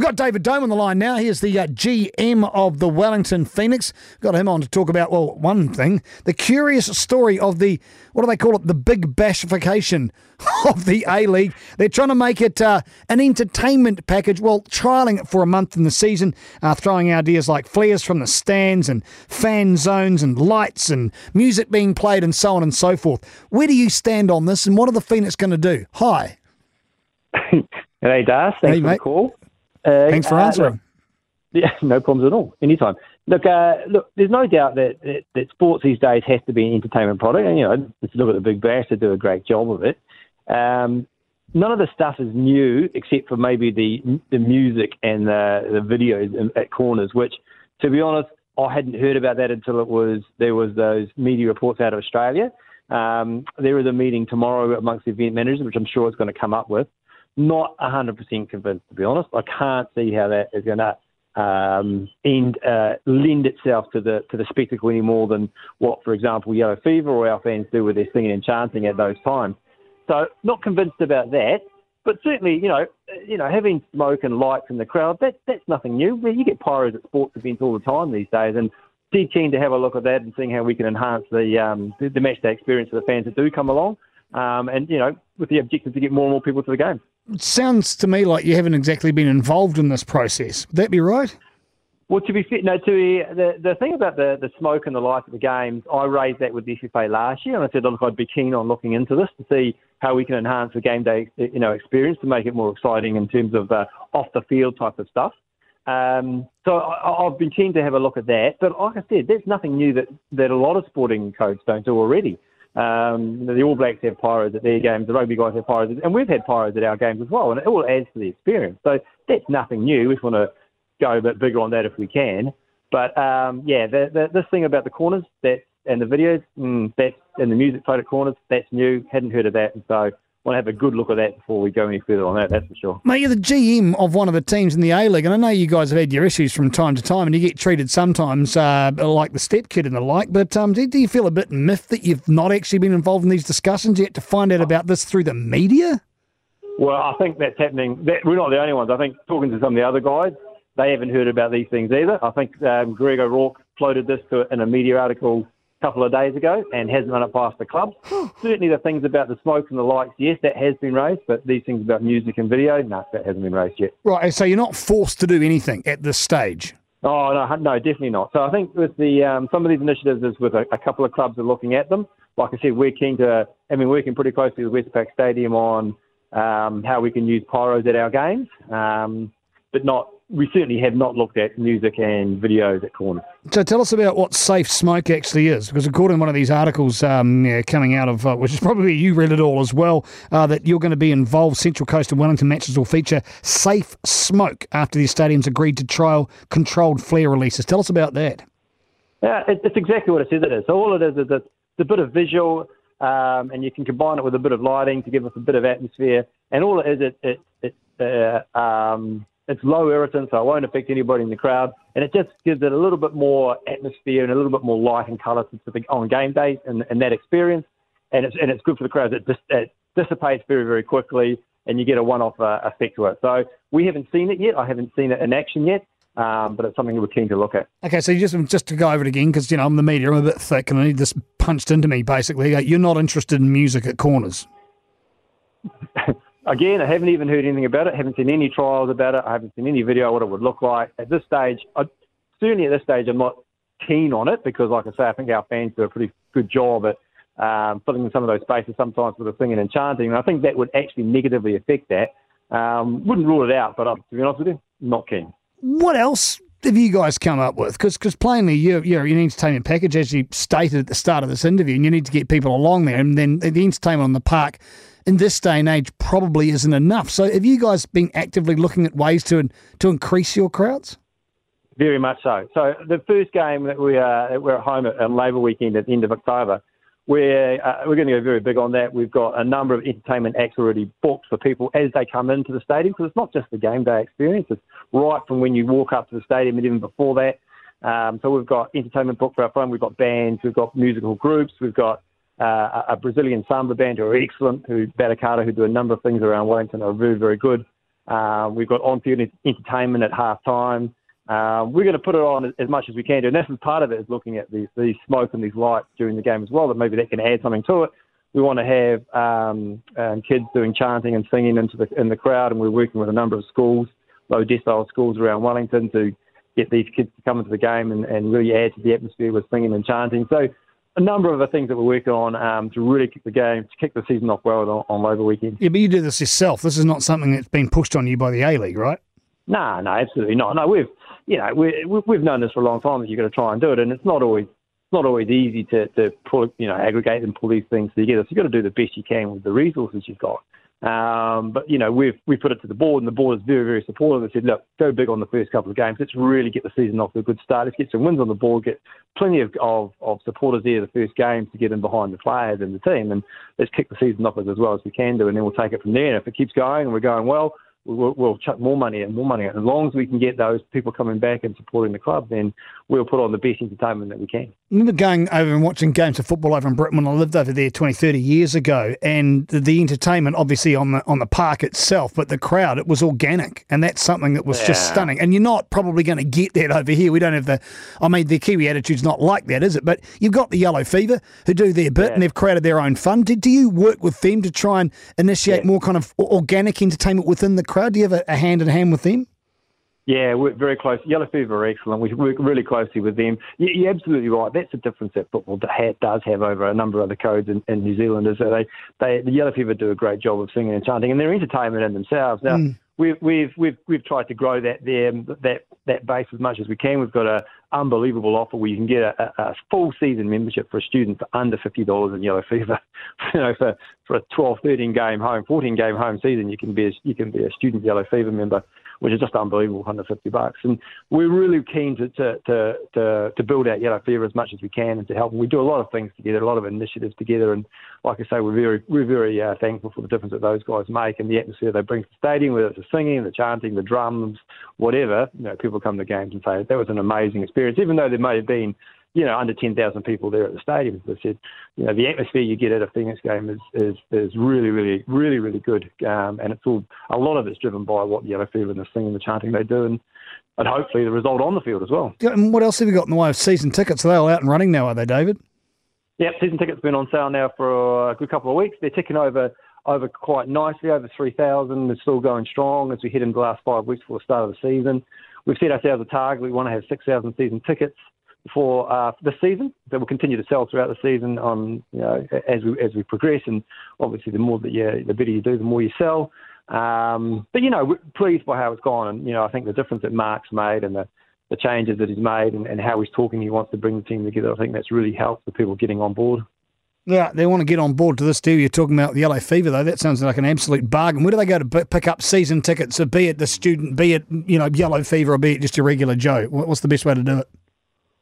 We've got David Dome on the line now. He is the uh, GM of the Wellington Phoenix. Got him on to talk about, well, one thing, the curious story of the, what do they call it, the big bashification of the A League. They're trying to make it uh, an entertainment package, well, trialling it for a month in the season, uh, throwing ideas like flares from the stands and fan zones and lights and music being played and so on and so forth. Where do you stand on this and what are the Phoenix going to do? Hi. hey, Das. Thanks Hey, for mate. the call. Uh, Thanks for uh, answering. look, yeah, no problems at all. Anytime. Look, uh, look. There's no doubt that, that that sports these days has to be an entertainment product, and you know, let's look at the Big Bash. They do a great job of it. Um, none of the stuff is new, except for maybe the the music and the the videos in- at corners. Which, to be honest, I hadn't heard about that until it was there was those media reports out of Australia. Um, there is a meeting tomorrow amongst the event managers, which I'm sure it's going to come up with. Not 100% convinced, to be honest. I can't see how that is going to um, uh, lend itself to the to the spectacle any more than what, for example, Yellow Fever or our fans do with their singing and chanting at those times. So, not convinced about that. But certainly, you know, you know, having smoke and lights in the crowd, that, that's nothing new. You get pyros at sports events all the time these days, and keen to have a look at that and seeing how we can enhance the um, the, the match day experience for the fans that do come along, um, and you know, with the objective to get more and more people to the game. Sounds to me like you haven't exactly been involved in this process. Would that be right? Well, to be fair, no, to be, the the thing about the the smoke and the lights at the games, I raised that with the FFA last year, and I said, look, I'd be keen on looking into this to see how we can enhance the game day, you know, experience to make it more exciting in terms of uh, off the field type of stuff. Um, so I, I've been keen to have a look at that, but like I said, there's nothing new that that a lot of sporting codes don't do already. Um, the All Blacks have pyros at their games, the rugby guys have pyros, and we've had pyros at our games as well, and it all adds to the experience. So that's nothing new. We just want to go a bit bigger on that if we can. But um, yeah, the, the, this thing about the corners that and the videos, mm, that's and the music played at corners, that's new. Hadn't heard of that, and so want to have a good look at that before we go any further on that. That's for sure. Mate, you're the GM of one of the teams in the A League, and I know you guys have had your issues from time to time, and you get treated sometimes uh, like the step kid and the like. But um, do, do you feel a bit miffed that you've not actually been involved in these discussions yet to find out about this through the media? Well, I think that's happening. That, we're not the only ones. I think talking to some of the other guys, they haven't heard about these things either. I think um, Greg O'Rourke floated this to, in a media article couple of days ago and hasn't run it past the club. Certainly the things about the smoke and the lights, yes, that has been raised, but these things about music and video, no, that hasn't been raised yet. Right, so you're not forced to do anything at this stage. Oh no, no, definitely not. So I think with the um, some of these initiatives is with a, a couple of clubs are looking at them. Like I said, we're keen to. I mean, working pretty closely with Westpac Stadium on um, how we can use pyros at our games, um, but not. We certainly have not looked at music and videos at corners. So tell us about what safe smoke actually is, because according to one of these articles um, yeah, coming out of, uh, which is probably you read it all as well, uh, that you're going to be involved. Central Coast and Wellington matches will feature safe smoke after the stadiums agreed to trial controlled flare releases. Tell us about that. Yeah, it, it's exactly what it says it is. So all it is is it's a bit of visual, um, and you can combine it with a bit of lighting to give us a bit of atmosphere. And all it is, it, it, it uh, um, it's low irritant, so it won't affect anybody in the crowd, and it just gives it a little bit more atmosphere and a little bit more light and colour on game days and, and that experience. And it's and it's good for the crowd. It, dis, it dissipates very very quickly, and you get a one-off uh, effect to it. So we haven't seen it yet. I haven't seen it in action yet. Um, but it's something we're keen to look at. Okay, so just just to go over it again, because you know I'm the media, I'm a bit thick, and I need this punched into me. Basically, you're not interested in music at corners. Again, I haven't even heard anything about it. haven't seen any trials about it. I haven't seen any video what it would look like. At this stage, I, certainly at this stage, I'm not keen on it because, like I say, I think our fans do a pretty good job at um, filling in some of those spaces sometimes with the singing and chanting. And I think that would actually negatively affect that. Um, wouldn't rule it out, but uh, to be honest with you, not keen. What else have you guys come up with? Because plainly you're, you're an entertainment package, as you stated at the start of this interview, and you need to get people along there. And then the entertainment on the park in this day and age probably isn't enough. So have you guys been actively looking at ways to to increase your crowds? Very much so. So the first game that we are we're at home at, on Labour weekend at the end of October, we're uh, we're going to go very big on that. We've got a number of entertainment acts already booked for people as they come into the stadium because it's not just the game day experience. It's right from when you walk up to the stadium and even before that. Um, so we've got entertainment booked for our front. We've got bands. We've got musical groups. We've got uh, a Brazilian samba band who are excellent, who Batucada, who do a number of things around Wellington, are very, very good. Uh, we've got on-field entertainment at half time. Uh, we're going to put it on as much as we can do, and this is part of it is looking at these, these smoke and these lights during the game as well. That maybe that can add something to it. We want to have um, um, kids doing chanting and singing into the in the crowd, and we're working with a number of schools, low decile schools around Wellington, to get these kids to come into the game and, and really add to the atmosphere with singing and chanting. So a number of the things that we're working on um, to really kick the game, to kick the season off well on, on Labour weekend. Yeah, but you do this yourself. This is not something that's been pushed on you by the A League, right? No, no, absolutely not. No, we've you know we we've known this for a long time that you've got to try and do it, and it's not always it's not always easy to to pull you know aggregate and pull these things together. So you've got to do the best you can with the resources you've got. Um, but you know, we've we put it to the board, and the board is very, very supportive. They said, look, go big on the first couple of games. Let's really get the season off to a good start. Let's get some wins on the board. Get plenty of, of, of supporters there the first games to get in behind the players and the team, and let's kick the season off as, well as we can do, and then we'll take it from there. And if it keeps going and we're going well, we'll, we'll chuck more money and more money in. As long as we can get those people coming back and supporting the club, then we'll put on the best entertainment that we can. I remember going over and watching games of football over in Britain when I lived over there 20, 30 years ago, and the, the entertainment obviously on the on the park itself, but the crowd it was organic, and that's something that was yeah. just stunning. And you're not probably going to get that over here. We don't have the, I mean, the Kiwi attitude's not like that, is it? But you've got the Yellow Fever who do their bit, yeah. and they've created their own fun. Do, do you work with them to try and initiate yeah. more kind of organic entertainment within the crowd? Do you have a, a hand in hand with them? Yeah, we're very close. Yellow Fever are excellent. We work really closely with them. You're absolutely right. That's the difference that football does have over a number of other codes in, in New Zealand is that they, they, the Yellow Fever do a great job of singing and chanting, and they're entertainment in themselves. Now, mm. we've, we've, we've, we've tried to grow that there, that, that base as much as we can. We've got an unbelievable offer where you can get a, a full season membership for a student for under $50 in Yellow Fever. you know, for, for a 12, 13 game home, 14 game home season, you can be a, you can be a student Yellow Fever member which is just unbelievable, 150 bucks. And we're really keen to, to, to, to, to build out Yellow Fever as much as we can and to help. And we do a lot of things together, a lot of initiatives together. And like I say, we're very, we're very uh, thankful for the difference that those guys make and the atmosphere they bring to the stadium, whether it's the singing, the chanting, the drums, whatever. You know, people come to games and say that was an amazing experience, even though there may have been you know, under 10,000 people there at the stadium. As I said, you know, the atmosphere you get at a Phoenix game is, is, is really, really, really, really good. Um, and it's all, a lot of it's driven by what the Fever and the singing and the chanting they do. And, and hopefully the result on the field as well. And what else have you got in the way of season tickets? Are they all out and running now, are they, David? Yeah, season tickets have been on sale now for a good couple of weeks. They're ticking over over quite nicely, over 3,000. They're still going strong as we head into the last five weeks before the start of the season. We've set ourselves a target. We want to have 6,000 season tickets for uh, the season. That will continue to sell throughout the season on you know as we as we progress, and obviously the more that you the better you do, the more you sell. Um, but you know, we're pleased by how it's gone, and you know I think the difference that Mark's made and the the changes that he's made and, and how he's talking, he wants to bring the team together. I think that's really helped the people getting on board. Yeah, they want to get on board to this deal. You're talking about the Yellow Fever, though. That sounds like an absolute bargain. Where do they go to pick up season tickets? So be it the student, be it you know Yellow Fever, or be it just your regular Joe. What's the best way to do it?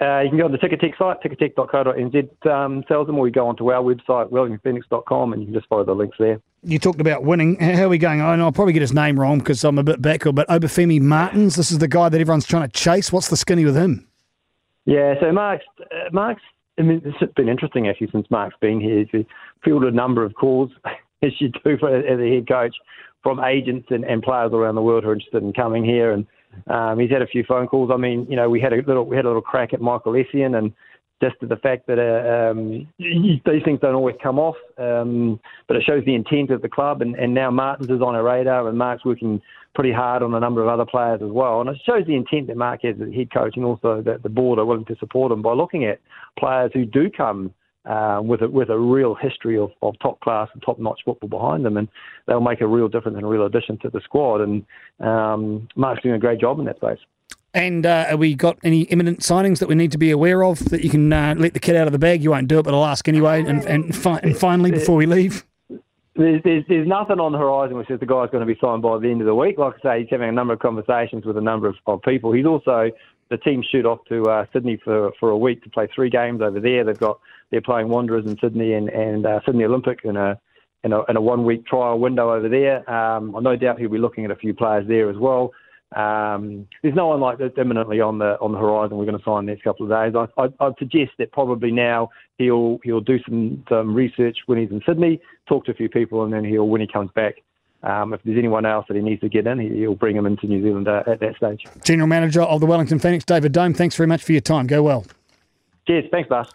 Uh, you can go on the Ticketek site, ticketek.co.nz um, sells them, or you go onto our website, wellingtonphoenix.com, and you can just follow the links there. You talked about winning. How are we going? I know I'll probably get his name wrong because I'm a bit backward, but Obafemi Martins, this is the guy that everyone's trying to chase. What's the skinny with him? Yeah, so Mark's, uh, Mark's I mean, it's been interesting actually since Mark's been here. He's fielded a number of calls, as you do for, as a head coach, from agents and, and players around the world who are interested in coming here. And um, he's had a few phone calls. I mean, you know, we had a little we had a little crack at Michael Essien, and just the fact that uh, um, these things don't always come off, um, but it shows the intent of the club. And, and now Martins is on our radar, and Mark's working pretty hard on a number of other players as well. And it shows the intent that Mark has as head coach, and also that the board are willing to support him by looking at players who do come uh, with a with a real history of, of top class and top notch football behind them, and they'll make a real difference and a real addition to the squad. And um, Mark's doing a great job in that space. And uh, have we got any imminent signings that we need to be aware of that you can uh, let the kid out of the bag? You won't do it, but I'll ask anyway. And and, fi- and finally, before we leave. There's, there's, there's nothing on the horizon which says the guy's going to be signed by the end of the week. Like I say, he's having a number of conversations with a number of, of people. He's also the team shoot off to uh, Sydney for for a week to play three games over there. They've got they're playing Wanderers in Sydney and and uh, Sydney Olympic in a in a, in a one week trial window over there. Um, no doubt he'll be looking at a few players there as well. Um, there's no one like that imminently on the on the horizon. We're going to sign the next couple of days. I, I, I'd suggest that probably now he'll he'll do some some research when he's in Sydney, talk to a few people, and then he'll when he comes back um, if there's anyone else that he needs to get in, he'll bring him into New Zealand uh, at that stage. General Manager of the Wellington Phoenix, David Dome, thanks very much for your time. Go well. Cheers. Thanks, Bas.